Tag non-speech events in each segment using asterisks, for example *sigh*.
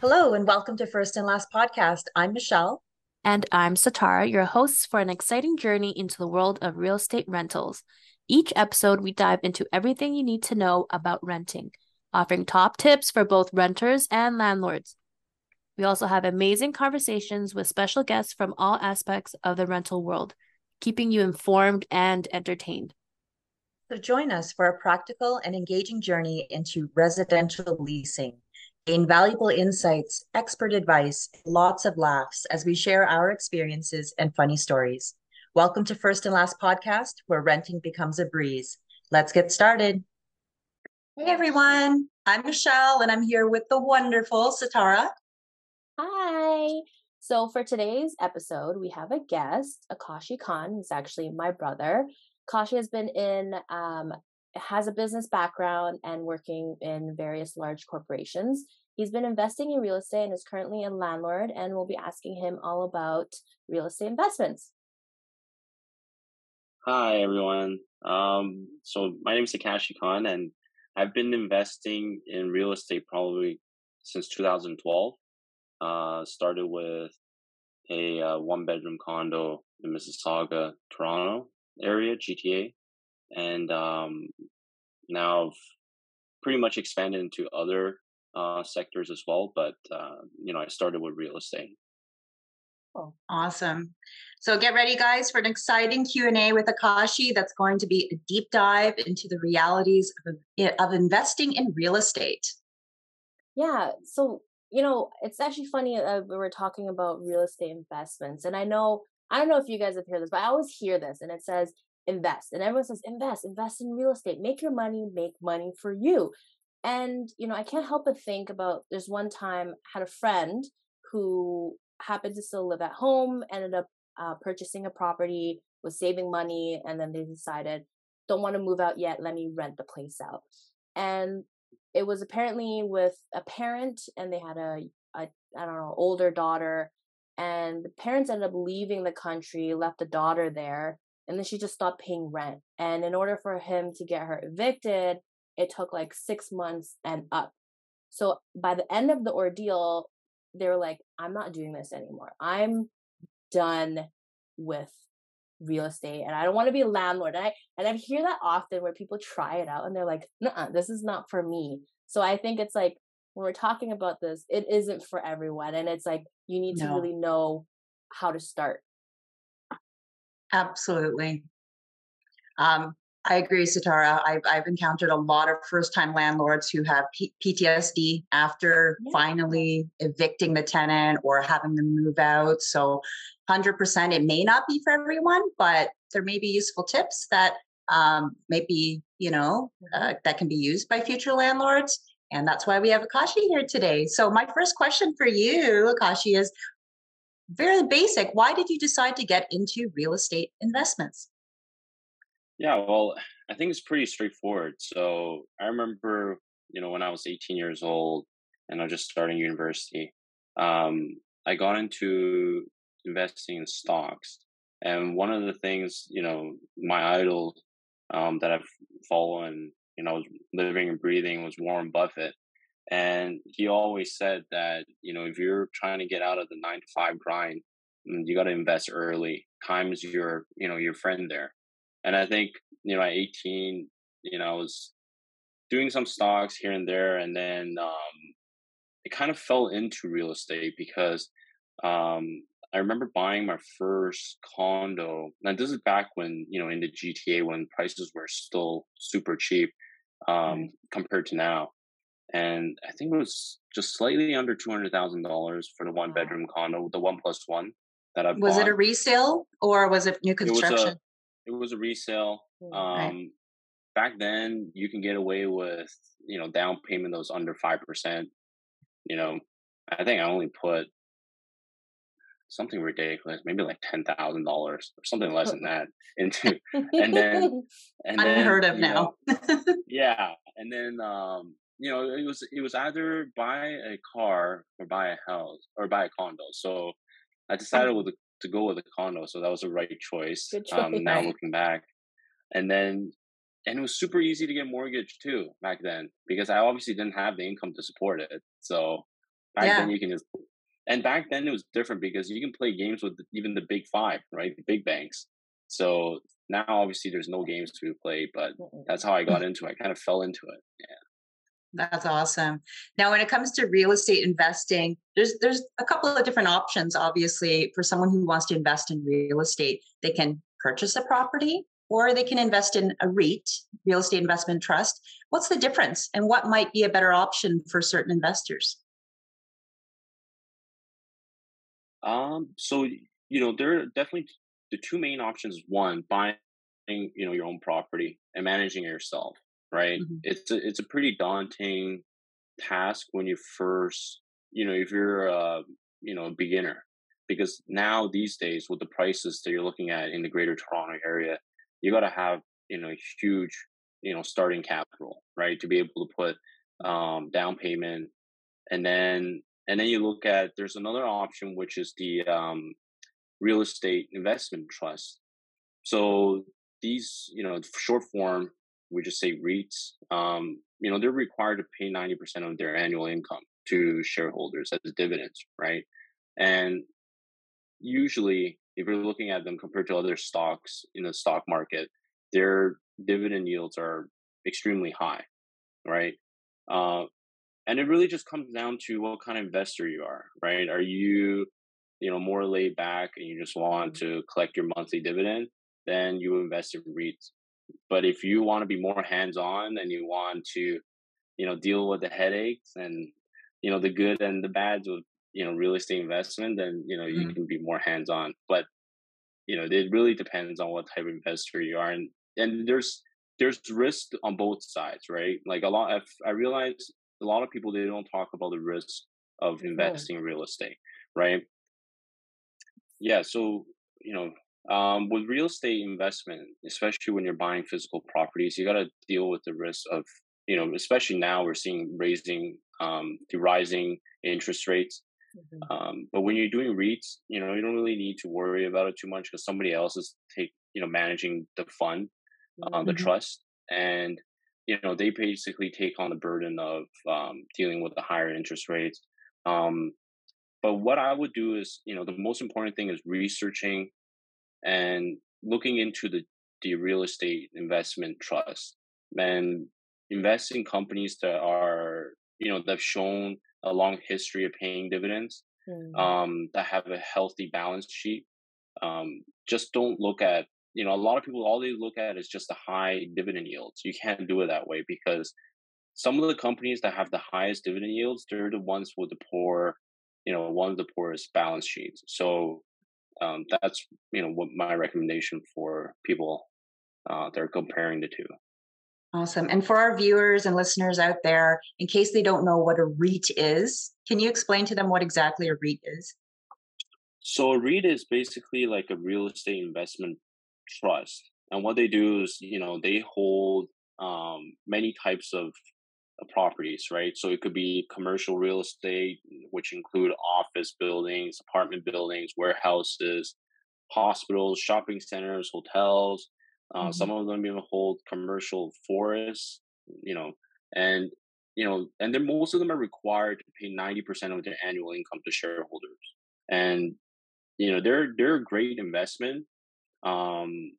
Hello, and welcome to First and Last Podcast. I'm Michelle. And I'm Sitara, your hosts for an exciting journey into the world of real estate rentals. Each episode, we dive into everything you need to know about renting, offering top tips for both renters and landlords. We also have amazing conversations with special guests from all aspects of the rental world, keeping you informed and entertained. So, join us for a practical and engaging journey into residential leasing. Gain valuable insights, expert advice, lots of laughs as we share our experiences and funny stories. Welcome to First and Last Podcast, where renting becomes a breeze. Let's get started. Hey everyone, I'm Michelle and I'm here with the wonderful Sitara. Hi. So for today's episode, we have a guest, Akashi Khan. He's actually my brother. Akashi has been in um, has a business background and working in various large corporations. He's been investing in real estate and is currently a landlord, and we'll be asking him all about real estate investments. Hi, everyone. Um, so my name is Akashi Khan, and I've been investing in real estate probably since 2012. Uh, started with a uh, one bedroom condo in Mississauga, Toronto area, GTA and um, now I've pretty much expanded into other uh, sectors as well. But uh, you know, I started with real estate. Oh, awesome! So get ready, guys, for an exciting Q and A with Akashi. That's going to be a deep dive into the realities of, of investing in real estate. Yeah. So you know, it's actually funny. Uh, we were talking about real estate investments, and I know I don't know if you guys have heard this, but I always hear this, and it says invest. And everyone says, invest, invest in real estate, make your money, make money for you. And, you know, I can't help but think about there's one time I had a friend who happened to still live at home, ended up uh, purchasing a property, was saving money, and then they decided, don't want to move out yet, let me rent the place out. And it was apparently with a parent, and they had a, a I don't know, older daughter. And the parents ended up leaving the country, left the daughter there, and then she just stopped paying rent. And in order for him to get her evicted, it took like six months and up. So by the end of the ordeal, they were like, I'm not doing this anymore. I'm done with real estate and I don't want to be a landlord. And I and I hear that often where people try it out and they're like, nah, this is not for me. So I think it's like when we're talking about this, it isn't for everyone. And it's like you need no. to really know how to start. Absolutely. Um, I agree, Sitara. I've, I've encountered a lot of first time landlords who have P- PTSD after yeah. finally evicting the tenant or having them move out. So, 100%, it may not be for everyone, but there may be useful tips that um, may be, you know, uh, that can be used by future landlords. And that's why we have Akashi here today. So, my first question for you, Akashi, is very basic. Why did you decide to get into real estate investments? Yeah, well, I think it's pretty straightforward. So I remember, you know, when I was 18 years old and I was just starting university, um, I got into investing in stocks. And one of the things, you know, my idol um, that I've followed you know, living and breathing was Warren Buffett. And he always said that, you know, if you're trying to get out of the nine to five grind, mm, you got to invest early. Time is your, you know, your friend there. And I think, you know, at 18, you know, I was doing some stocks here and there. And then um, it kind of fell into real estate because um, I remember buying my first condo. And this is back when, you know, in the GTA when prices were still super cheap um, compared to now and I think it was just slightly under two hundred thousand dollars for the one bedroom condo, the one plus one that I was. Bought. it a resale or was it new construction? It was a, it was a resale. Um, right. Back then, you can get away with you know down payment that was under five percent. You know, I think I only put something ridiculous, maybe like ten thousand dollars or something less than that *laughs* into, and then *laughs* and then unheard of now. *laughs* yeah, and then um, you know, it was it was either buy a car or buy a house or buy a condo. So I decided with to go with a condo. So that was the right choice. Choice. Um, now *laughs* looking back, and then and it was super easy to get mortgage too back then because I obviously didn't have the income to support it. So Back Yeah. then you can just and back then it was different because you can play games with even the big five, right? The big banks. So now obviously there's no games to play, but that's how I *laughs* got into it. I kind of fell into it. That's awesome. Now, when it comes to real estate investing, there's there's a couple of different options. Obviously, for someone who wants to invest in real estate, they can purchase a property or they can invest in a REIT, real estate investment trust. What's the difference, and what might be a better option for certain investors? Um, so you know, there are definitely the two main options. One, buying you know your own property and managing it yourself. Right? Mhm. It's a it's a pretty daunting task when you first you know if you're a you know a beginner because now these days with the prices that you're looking at in the greater Toronto area, you got to have you know huge you know starting capital right to be able to put um, down payment and then and then you look at there's another option which is the um, real estate investment trust so these you know short form we just say REITs um, you know they're required to pay 90% of their annual income to shareholders as dividends right? And usually if you're looking at them compared to other stocks in the stock market their dividend yields are extremely high right? Uh, and it really just comes down to what kind of investor you are right? Are you you know more laid back and you just want to collect your monthly dividend? Then you invest in REITs but if you want to be more hands on and you want to you know deal with the headaches and you know the good and the bads with you know real estate investment then you know you Mhm. can be more hands on but you know it really depends on what type of investor you are and and there's there's risk on both sides right? Like a lot of i realize a lot of people they don't talk about the risk of investing in real estate right? Yeah so you know um, with real estate investment especially when you're buying physical properties you got to deal with the risk of you know especially now we're seeing raising um, the rising interest rates Mhm. um, but when you're doing REITs, you know, you don't really need to worry about it too much because somebody else is take, you know, managing the fund, uh, the Mhm. trust, and you know, they basically take on the burden of um, dealing with the higher interest rates. Um, but what I would do is, you know, the most important thing is researching and looking into the the real estate investment trust and invest in companies that are, you know, that've shown a long history of paying dividends Mm. um, that have a healthy balance sheet. Um, just don't look at, you know, a lot of people, all they look at is just the high dividend yields. You can't do it that way because some of the companies that have the highest dividend yields, they're the ones with the poor, you know, one of the poorest balance sheets. So um, that's, you know, what my recommendation for people uh, that are comparing the two. Awesome. And for our viewers and listeners out there, in case they don't know what a REIT is, can you explain to them what exactly a REIT is? So a REIT is basically like a real estate investment trust, and what they do is, you know, they hold um, many types of properties, right? So it could be commercial real estate, which include office buildings, apartment buildings, warehouses, hospitals, shopping centers, hotels. Uh, Mhm. Some of them even hold commercial forests, you know, and you know, and then most of them are required to pay ninety percent of their annual income to shareholders, and you know, they're they're a great investment. Um,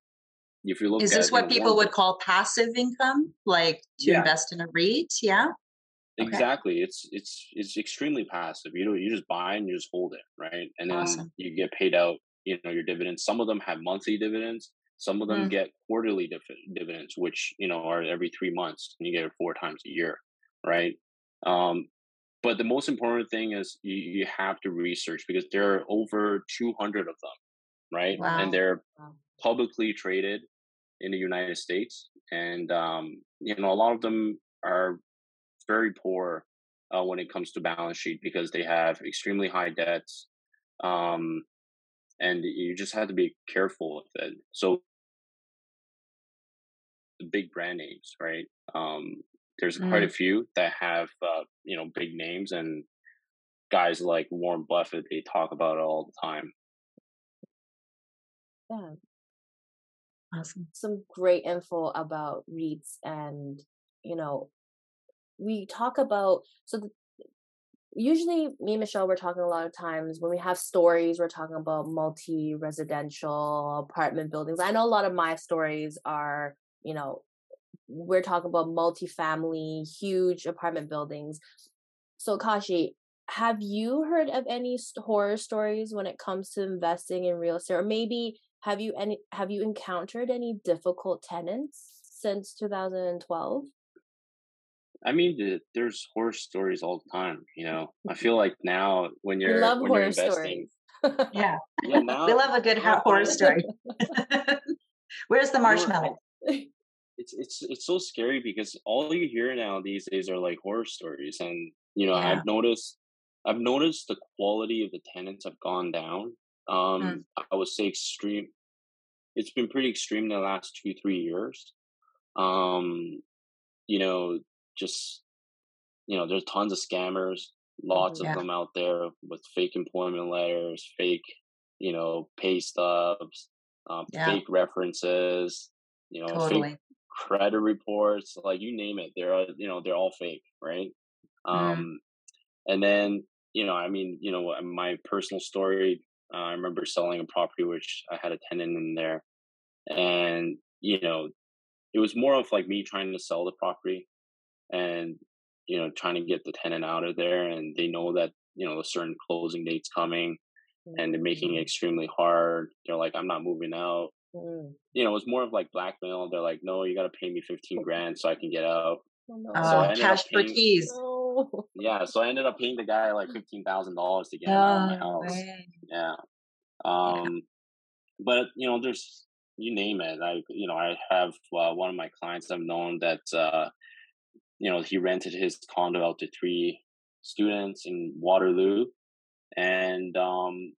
if you look Is this what people would call passive income, like to Yeah. invest in a REIT? Yeah. Okay. Exactly. It's it's it's extremely passive. You know, you just buy and you just hold it, right? And then Awesome. you get paid out, you know, your dividends. Some of them have monthly dividends. Some of them Mm. get quarterly div- dividends, which you know are every three months, and you get it four times a year, right? Um, but the most important thing is you, you have to research because there are over 200 of them, right? Wow. And they're Wow. publicly traded in the United States, and um, you know a lot of them are very poor uh, when it comes to balance sheet because they have extremely high debts, um, and you just have to be careful with it. So the big brand names, right? Um, there's quite a Mm. few that have uh, you know big names and guys like Warren Buffett. They talk about it all the time. Yeah. Awesome. Some great info about REITs and, you know, we talk about so the, usually me and Michelle, we're talking a lot of times when we have stories, we're talking about multi-residential apartment buildings. I know a lot of my stories are, you know, we're talking about multi-family, huge apartment buildings. So Kashi, have you heard of any horror stories when it comes to investing in real estate or maybe have you any have you encountered any difficult tenants since 2012 I mean, there's horror stories all the time. You *laughs* know, I feel like now when you're we love when horror you're investing, stories. *laughs* yeah, yeah, *laughs* now we love a good now, horror story. Where's the marshmallow? it's it's it's so scary because all you hear now these days are like horror stories, and you know, Yeah. I've noticed I've noticed the quality of the tenants have gone down. Mm. Um, I would say extreme. It's been pretty extreme the last two three years. Um, you know, just you know, there's tons of scammers, lots Mhm. of them out there with fake employment letters, fake, you know, pay stubs, um, Yeah. fake references, you know, fake credit reports, like you name it, they're you know they're all fake, right? Mm. Um, and then you know, I mean, you know, my personal story. Uh, I remember selling a property which I had a tenant in there, and you know, it was more of like me trying to sell the property, and you know, trying to get the tenant out of there, and they know that you know a certain closing date's coming, and they're making it extremely hard. They're like, I'm not moving out Mm. you know, it was more of like blackmail. They're like, no, you got to pay me 15 grand so I can get out. Oh, no. So I Oh, cash for paying- keys. no. *laughs* Yeah. So I ended up paying the guy like $15,000 to get him out of my Oh, house. way. Yeah. Um, but you know, there's, you name it. I, you know, I have uh, one of my clients I've known that, uh, you know, he rented his condo out to three students in Waterloo. And, um,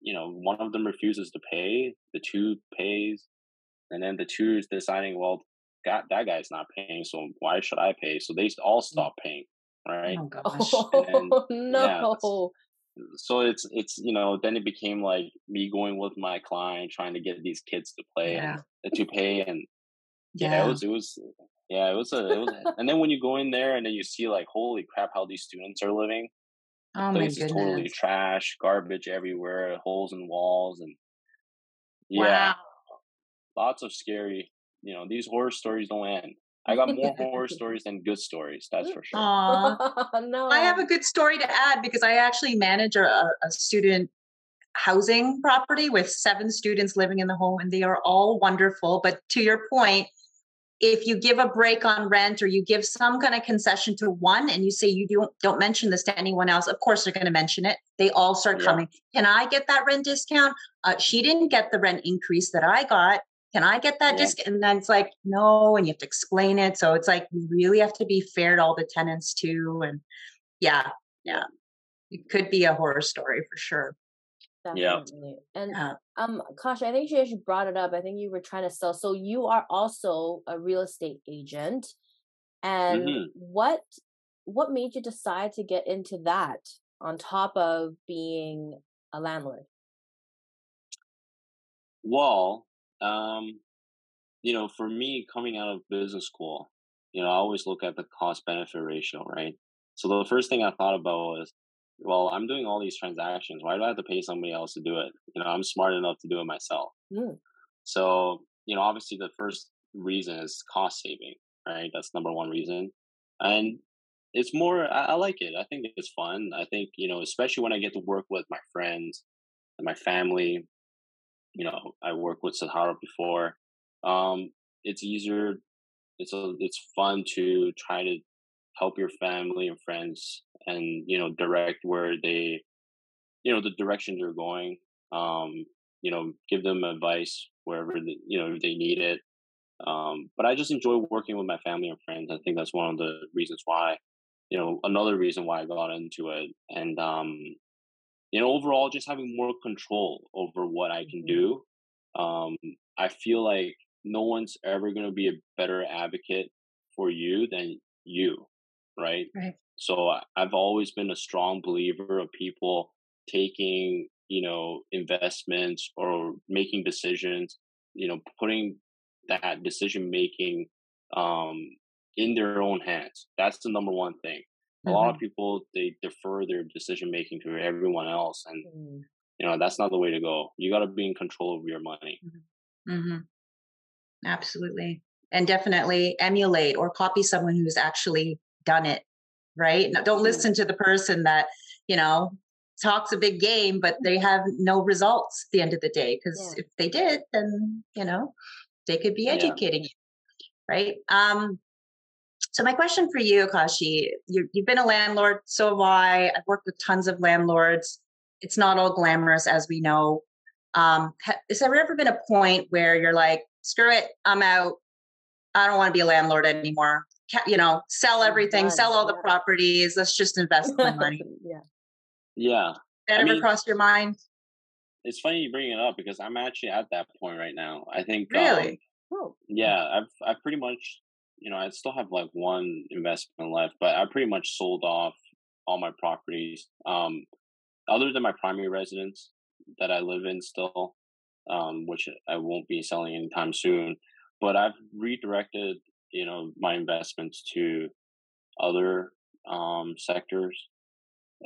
you know, one of them refuses to pay, the two pays, and then the two is deciding, well, that that guy's not paying, so why should I pay? So they all mm. stop paying, right? Oh gosh. Oh *laughs* no. So it's it's you know then it became like me going with my client trying to get these kids to play Yeah. and to pay and yeah, Yeah. it was it was yeah it was a it was and then when you go in there and then you see like holy crap how these students are living Oh my place is totally trash, garbage everywhere, holes in walls, and yeah, Wow. lots of scary. You know, these horror stories don't end. I got more horror stories than good stories. That's for sure. Aw. *laughs* no. I have a good story to add because I actually manage a, a student housing property with seven students living in the home, and they are all wonderful. But to your point, if you give a break on rent or you give some kind of concession to one and you say you don't don't mention this to anyone else, of course they're going to mention it. They all start Yeah. coming. Can I get that rent discount? Uh, she didn't get the rent increase that I got. Can I get that Yeah. discount? And then it's like, no, and you have to explain it. So it's like you really have to be fair to all the tenants too. And yeah, yeah. It could be a horror story for sure. Yeah. And Yeah. um Kasha, I think she actually brought it up. I think you were trying to sell. So you are also a real estate agent. And Mhm. what what made you decide to get into that on top of being a landlord? Well, um, you know, for me coming out of business school, you know, I always look at the cost benefit ratio, right? So the first thing I thought about was, well, I'm doing all these transactions. Why do I have to pay somebody else to do it? You know, I'm smart enough to do it myself. Mm. So, you know, obviously the first reason is cost saving, right? That's number one reason. And it's more, I, I like it. I think it's fun. I think, you know, especially when I get to work with my friends and my family, you know, I worked with Sahara before. Um, it's easier. It's a, it's fun to try to help your family and friends and, you know, direct where they, you know, the direction they're going. Um, you know, give them advice wherever the, you know they need it. Um, but I just enjoy working with my family and friends. I think that's one of the reasons why, you know, another reason why I got into it. And um, you know, overall, just having more control over what I can Mhm. do. Um, I feel like no one's ever going to be a better advocate for you than you, right? Right. So I've always been a strong believer of people taking, you know, investments or making decisions, you know, putting that decision making um in their own hands. That's the number one thing. A lot of people they defer their decision making to everyone else and Mm. you know that's not the way to go you got to be in control of your money hmm Absolutely. And definitely emulate or copy someone who's actually done it, right? No- Don't listen to the person that, you know, talks a big game, but they have no results at the end of the day. Because Yeah. if they did, then, you know, they could be Yeah. educating you, right? Um, so my question for you, Akashi, you, you've been a landlord, so have I. I've worked with tons of landlords. It's not all glamorous, as we know. Um, ha- has there ever been a point where you're like, screw it, I'm out. I don't want to be a landlord anymore. Ca- You know, sell I'm everything, done, sell all the properties. Let's just invest my money. *laughs* yeah. yeah That I ever mean- crossed your mind? it's funny you bring it up because i'm actually at that point right now i think um, Really? Oh. yeah i've i've pretty much you know i still have like one investment left but i pretty much sold off all my properties um other than my primary residence that i live in still um which i won't be selling anytime soon but i've redirected you know my investments to other um sectors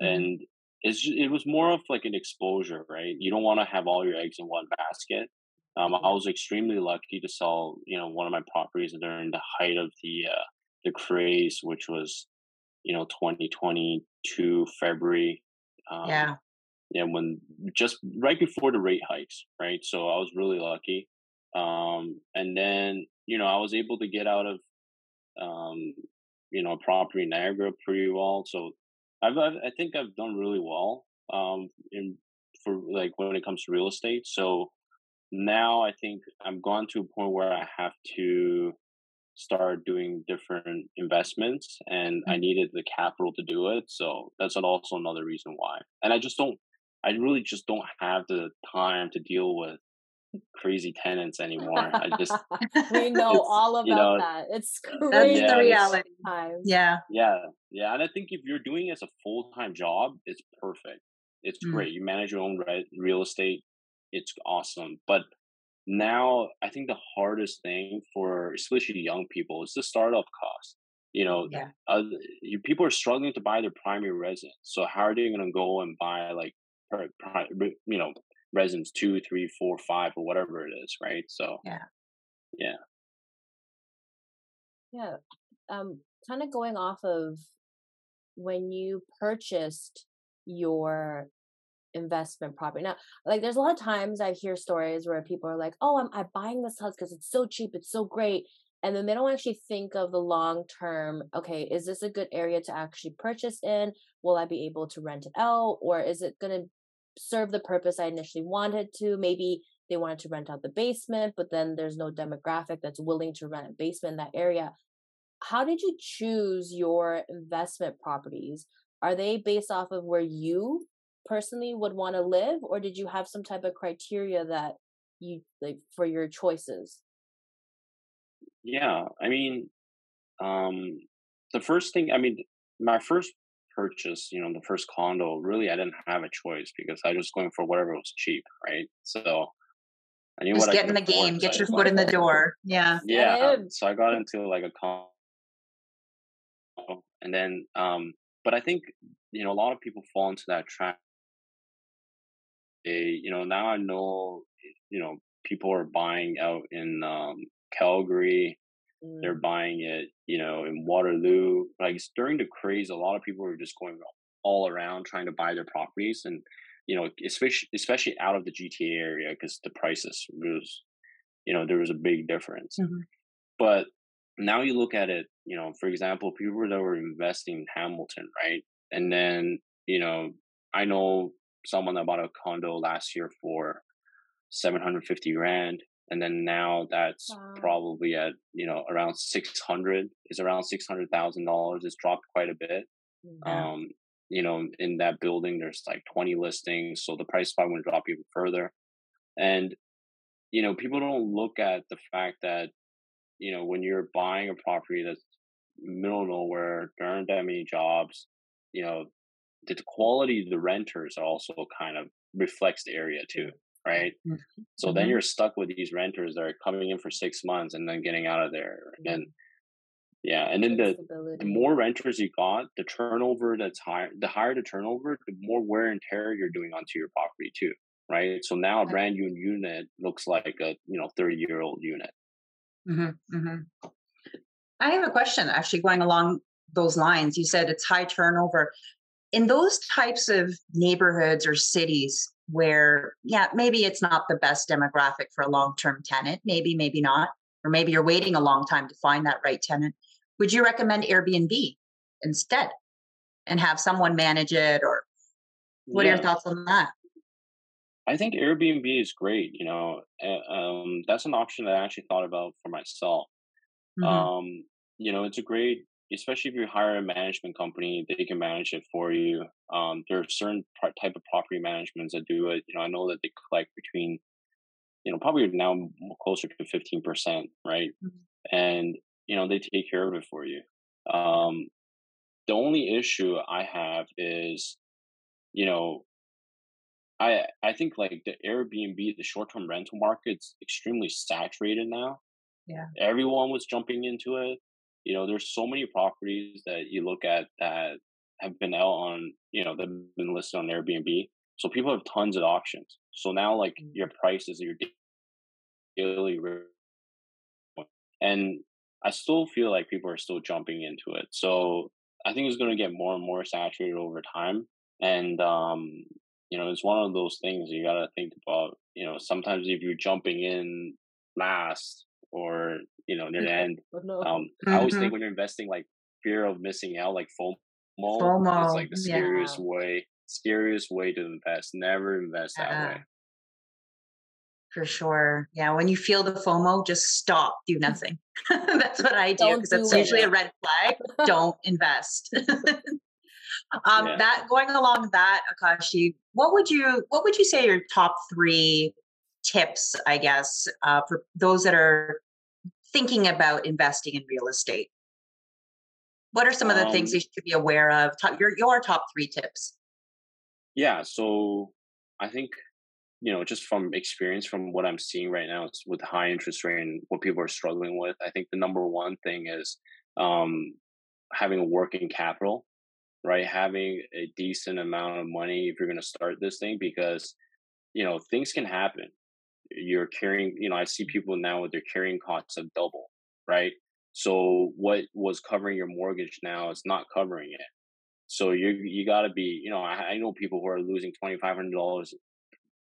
Mhm. and it's ju- it was more of like an exposure right you don't want to have all your eggs in one basket um, I was extremely lucky to sell, you know, one of my properties during the height of the uh, the craze, which was, you know, 2022 February. Um, yeah. yeah, when just right before the rate hikes, right? So I was really lucky. Um, and then, you know, I was able to get out of, um, you know, property in Niagara pretty well. So I've, I've I think I've done really well um, in for like when it comes to real estate. So now I think I'm gone to a point where I have to start doing different investments and I Mhm. needed the capital to do it. So that's also another reason why. And I just don't, I really just don't have the time to deal with crazy tenants anymore. I just, *laughs* we *laughs* know all about you know, that. It's crazy Yeah, the reality. times. Yeah. yeah, yeah. And I think if you're doing it as a full time job, it's perfect. It's Mm. great. You manage your own re- real estate. It's awesome. But now I think the hardest thing for especially young people is the startup cost. You know, Yeah. uh, you, people are struggling to buy their primary residence. So how are they going to go and buy like, per, pri- re- you know, residence two, three, four, five, or whatever it is, right? So Yeah. yeah, Yeah. Um, kind of going off of when you purchased your investment property. Now, like there's a lot of times I hear stories where people are like, "Oh, I'm I'm buying this house because it's so cheap, it's so great." And then they don't actually think of the long term, okay, is this a good area to actually purchase in? Will I be able to rent it out or is it going to serve the purpose I initially wanted to? Maybe they wanted to rent out the basement, but then there's no demographic that's willing to rent a basement in that area. How did you choose your investment properties? Are they based off of where you personally would want to live, or did you have some type of criteria that you like for your choices? yeah. I mean, um, the first thing, I mean, my first purchase, you know, the first condo, really, I didn't have a choice because I was going for whatever was cheap, right? So I knew Just what I get in the afford, game, so get your foot in the door. Yeah. Yeah, in. so I got into like a condo, and then, um, but I think you know a lot of people fall into that trap. They, you know, now I know, you know, people are buying out in um, Calgary, they're Mm, buying it, you know, in Waterloo. Like during the craze, a lot of people were just going all around trying to buy their properties, and you know, especially especially out of the GTA area because the prices was, you know, there was a big difference. Mhm. But now you look at it, you know, for example, people that were investing in Hamilton, right? And then, you know, I know someone that bought a condo last year for 750 grand. And then now that's Wow. probably at, you know, around 600 is around $600,000. It's dropped quite a bit. Um, you know, in that building, there's like 20 listings. So the price probably would drop even further. And, you know, people don't look at the fact that, you know, when you're buying a property that's middle of nowhere, there aren't that many jobs, you know, the quality of the renters also kind of reflects the area too, right? Mhm. So then Mhm. you're stuck with these renters that are coming in for six months and then getting out of there. And Yeah, and then the the more renters you got, the turnover that's higher, the higher the turnover, the more wear and tear you're doing onto your property too, right? So now a brand new unit looks like a you know thirty year old unit. Mm-hmm, mm-hmm. I have a question actually going along those lines. You said it's high turnover. In those types of neighborhoods or cities where, yeah, maybe it's not the best demographic for a long term tenant, maybe, maybe not, or maybe you're waiting a long time to find that right tenant would you recommend Airbnb instead and have someone manage it or what yeah. are your thoughts on that? I think Airbnb is great. You know, um, that's an option that I actually thought about for myself. Mm-hmm. Um, you know, it's a great, especially if you hire a management company, they can manage it for you. Um, there are certain type of property managements that do it. You know, I know that they collect between, you know, probably now closer to fifteen percent, right? Mm-hmm. And you know they take care of it for you um the only issue i have is you know i i think like the airbnb the short-term rental market's extremely saturated now yeah everyone was jumping into it you know there's so many properties that you look at that have been out on you know they've been listed on airbnb so people have tons of auctions so now like mm-hmm. your prices your daily and I still feel like people are still jumping into it. So I think it's going to get more and more saturated over time. And, um, you know, it's one of those things you got to think about. You know, sometimes if you're jumping in last or, you know, near the end, um, mm-hmm. I always think mm-hmm. when you're investing, like fear of missing out, like FOMO, FOMO is like the scariest yeah. way, scariest way to invest. Never invest that way. For sure. Yeah. When you feel the FOMO, just stop, do *laughs* nothing. *laughs* That's what I do because that's usually a red flag. Don't invest. *laughs* um, yeah. That going along that, Akashi, what would you what would you say your top three tips, I guess, uh, for those that are thinking about investing in real estate? What are some of the um, things you should be aware of? Top, your your top three tips. Yeah. So I think you know, just from experience, from what I'm seeing right now with high interest rate and what people are struggling with, I think the number one thing is um, having a working capital, right? Having a decent amount of money if you're going to start this thing, because you know things can happen. You're carrying, you know, I see people now with their carrying costs of double, right? So what was covering your mortgage now is not covering it. So you you got to be, you know, I, I know people who are losing twenty five hundred dollars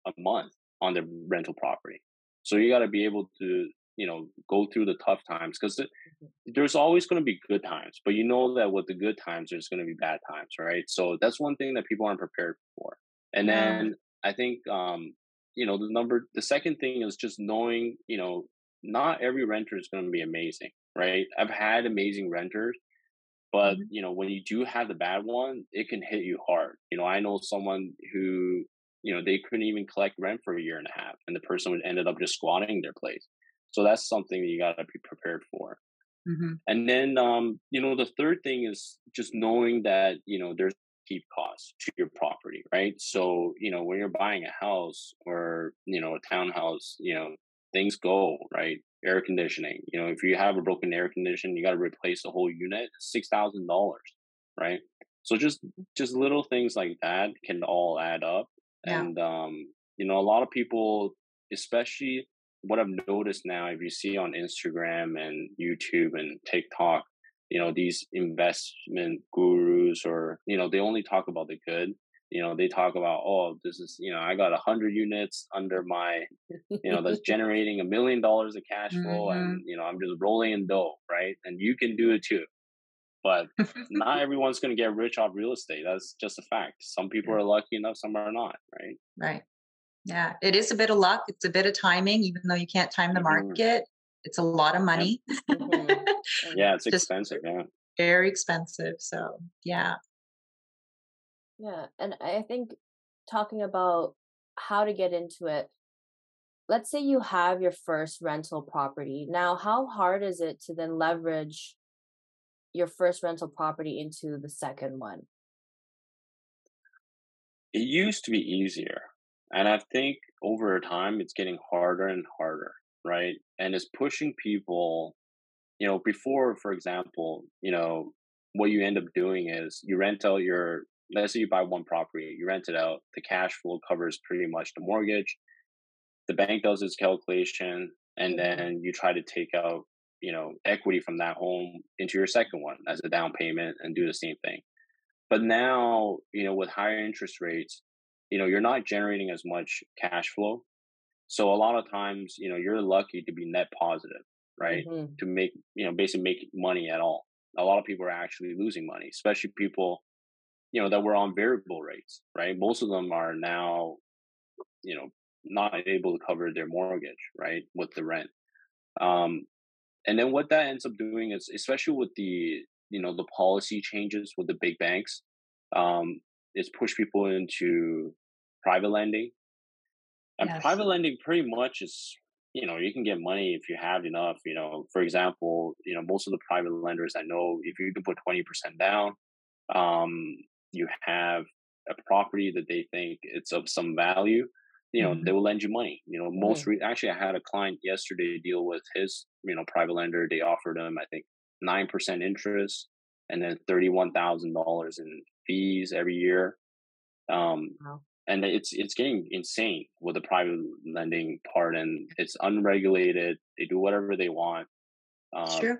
a month on their rental property. So you got to be able to, you know, go through the tough times because mm-hmm. there's always going to be good times, but you know that with the good times, there's going to be bad times, right? So that's one thing that people aren't prepared for. And then I think, um, you know, the number, the second thing is just knowing, you know, not every renter is going to be amazing, right? I've had amazing renters, but mm-hmm. you know, when you do have the bad one, it can hit you hard. You know, I know someone who you know they couldn't even collect rent for a year and a half and the person ended up just squatting their place so that's something you got to be prepared for mm-hmm. and then um you know the third thing is just knowing that you know there's keep costs to your property right? So you know when you're buying a house or you know a townhouse you know things go right? Air conditioning you know if you have a broken air condition you got to replace the whole unit six thousand dollars right? So just just little things like that can all add up yeah. And um, you know, a lot of people, especially what I've noticed now, if you see on Instagram and YouTube and TikTok, you know, these investment gurus or, you know, they only talk about the good. You know, they talk about, oh, this is, you know, I got a hundred units under my, you know, that's *laughs* generating a million dollars of cash flow mm-hmm. and, you know, I'm just rolling in dough, right? And you can do it too but not *laughs* everyone's going to get rich off real estate. That's just a fact. Some people are lucky enough, some are not, right? Right. Yeah, it is a bit of luck. It's a bit of timing, even though you can't time the mm-hmm. market. It's a lot of money. Yeah, it's expensive. Yeah. Very expensive. So, yeah. Yeah. And I think talking about how to get into it, let's say you have your first rental property. Now, how hard is it to then leverage your first rental property into the second one? It used to be easier. And I think over time it's getting harder and harder, right? And it's pushing people you know, before, for example, you know, what you end up doing is you rent out your, let's say you buy one property, you rent it out, the cash flow covers pretty much the mortgage. The bank does its calculation, and mm-hmm. then you try to take out, you know, equity from that home into your second one as a down payment and do the same thing. But now, you know, with higher interest rates, you know, you're not generating as much cash flow. So a lot of times, you know, you're lucky to be net positive right? Mm-hmm. To make, you know, basically make money at all. A lot of people are actually losing money, especially people, you know, that were on variable rates, right? Most of them are now, you know, not able to cover their mortgage, right? With the rent. Um, and then what that ends up doing is, especially with the, you know, the policy changes with the big banks, um, is push people into private lending. And yes. private lending pretty much is you know you can get money if you have enough you know for example you know most of the private lenders i know if you can put 20% down um you have a property that they think it's of some value you know mm-hmm. they will lend you money you know most re- actually i had a client yesterday deal with his you know private lender they offered him i think 9% interest and then $31000 in fees every year um wow and it's it's getting insane with the private lending part, and it's unregulated. They do whatever they want. Um, True.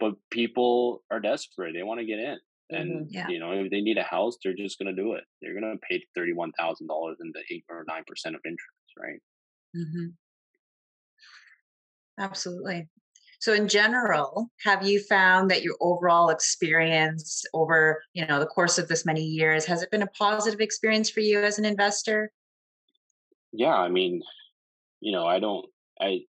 But people are desperate; they want to get in, and mm-hmm. yeah. you know if they need a house, they're just going to do it. They're going to pay thirty one thousand dollars into eight or nine percent of interest, right? Mm-hmm. Absolutely. So in general, have you found that your overall experience over, you know, the course of this many years has it been a positive experience for you as an investor? Yeah, I mean, you know, I don't I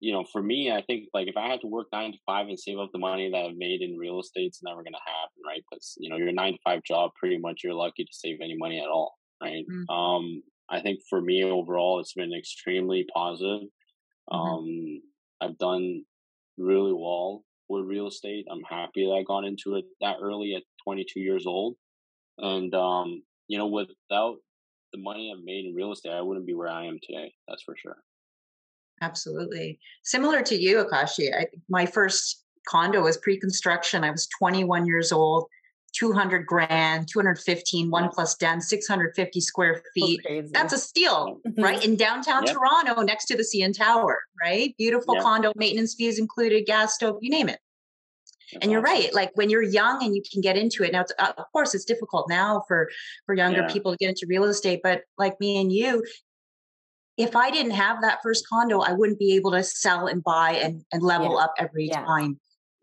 you know, for me, I think like if I had to work nine to five and save up the money that I've made in real estate, it's never going to happen, right? Because you know, your nine to five job, pretty much, you're lucky to save any money at all, right? mm-hmm. Um, I think for me overall, it's been extremely positive. Mm-hmm. Um, I've done really well with real estate. I'm happy that I got into it that early at 22 years old. And, um, you know, without the money I've made in real estate, I wouldn't be where I am today. That's for sure. Absolutely. Similar to you, Akashi, I, my first condo was pre construction. I was 21 years old. 200 grand, 215, one plus den, 650 square feet. That's a steal, right? In downtown yep. Toronto, next to the CN Tower, right? Beautiful yep. condo, maintenance fees included, gas stove, you name it. That's and you're awesome. right. Like when you're young and you can get into it. Now, it's, uh, of course, it's difficult now for for younger yeah. people to get into real estate. But like me and you, if I didn't have that first condo, I wouldn't be able to sell and buy and, and level yeah. up every yeah. time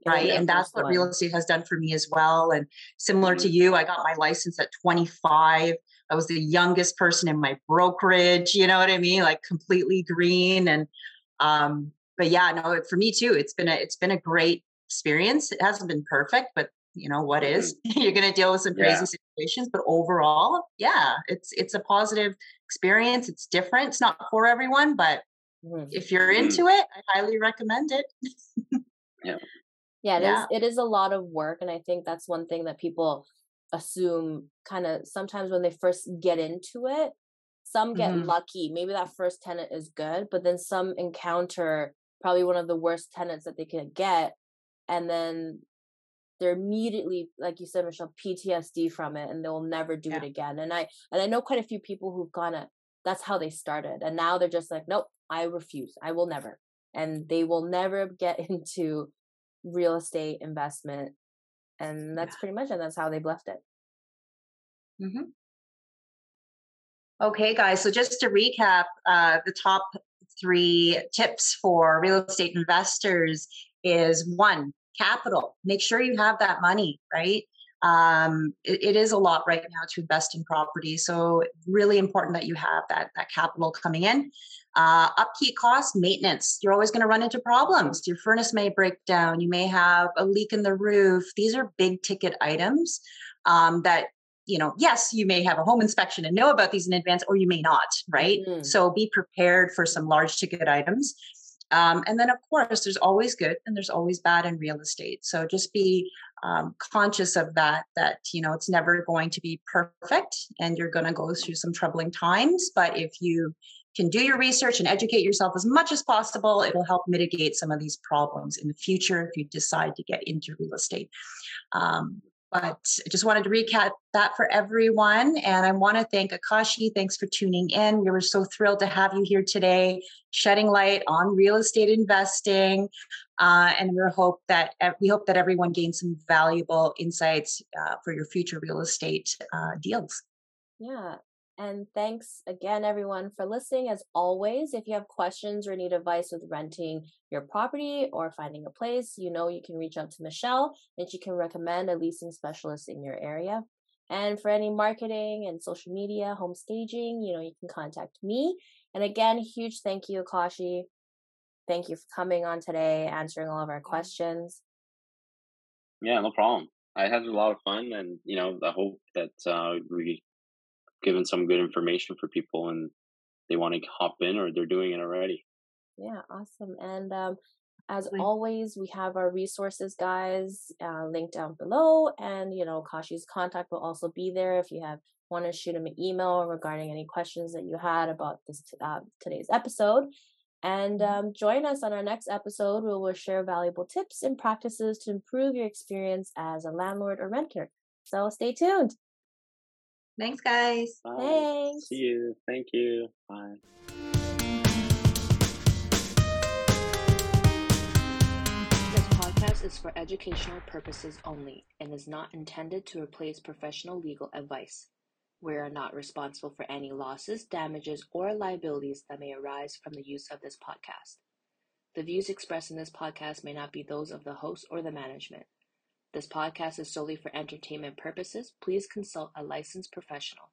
right and that's what real estate has done for me as well and similar mm-hmm. to you i got my license at 25 i was the youngest person in my brokerage you know what i mean like completely green and um but yeah no for me too it's been a it's been a great experience it hasn't been perfect but you know what is mm-hmm. *laughs* you're going to deal with some crazy yeah. situations but overall yeah it's it's a positive experience it's different it's not for everyone but mm-hmm. if you're into it i highly recommend it yeah yeah, it yeah. Is, it is a lot of work. And I think that's one thing that people assume kind of sometimes when they first get into it, some get mm-hmm. lucky. Maybe that first tenant is good, but then some encounter probably one of the worst tenants that they could get. And then they're immediately, like you said, Michelle, PTSD from it and they'll never do yeah. it again. And I and I know quite a few people who've gone it, that's how they started. And now they're just like, Nope, I refuse. I will never. And they will never get *laughs* into real estate investment. And that's pretty much it. That's how they've left it. Mm-hmm. Okay, guys. So just to recap, uh, the top three tips for real estate investors is one, capital. Make sure you have that money, right? Um, it, it is a lot right now to invest in property. So really important that you have that, that capital coming in. Uh, upkeep costs, maintenance. You're always going to run into problems. Your furnace may break down. You may have a leak in the roof. These are big ticket items um, that you know yes you may have a home inspection and know about these in advance or you may not right mm. so be prepared for some large ticket items um, and then of course there's always good and there's always bad in real estate so just be um, conscious of that that you know it's never going to be perfect and you're going to go through some troubling times but if you can do your research and educate yourself as much as possible, it'll help mitigate some of these problems in the future if you decide to get into real estate. Um, but I just wanted to recap that for everyone. And I want to thank Akashi. Thanks for tuning in. We were so thrilled to have you here today, shedding light on real estate investing. Uh, and we hope that we hope that everyone gains some valuable insights uh, for your future real estate uh, deals. Yeah, and thanks again, everyone, for listening. As always, if you have questions or need advice with renting your property or finding a place, you know you can reach out to Michelle and she can recommend a leasing specialist in your area. And for any marketing and social media, home staging, you know, you can contact me. And again, huge thank you, Akashi. Thank you for coming on today, answering all of our questions. Yeah, no problem. I had a lot of fun, and you know, I hope that uh, we given some good information for people and they want to hop in or they're doing it already. Yeah, awesome. And um, as always, we have our resources, guys, uh, linked down below. And, you know, Kashi's contact will also be there if you have want to shoot him an email regarding any questions that you had about this uh, today's episode. And mm-hmm. um, join us on our next episode where we'll share valuable tips and practices to improve your experience as a landlord or renter. So stay tuned. Thanks, guys. Bye. Thanks. See you. Thank you. Bye. This podcast is for educational purposes only and is not intended to replace professional legal advice. We are not responsible for any losses, damages, or liabilities that may arise from the use of this podcast. The views expressed in this podcast may not be those of the host or the management. This podcast is solely for entertainment purposes. Please consult a licensed professional.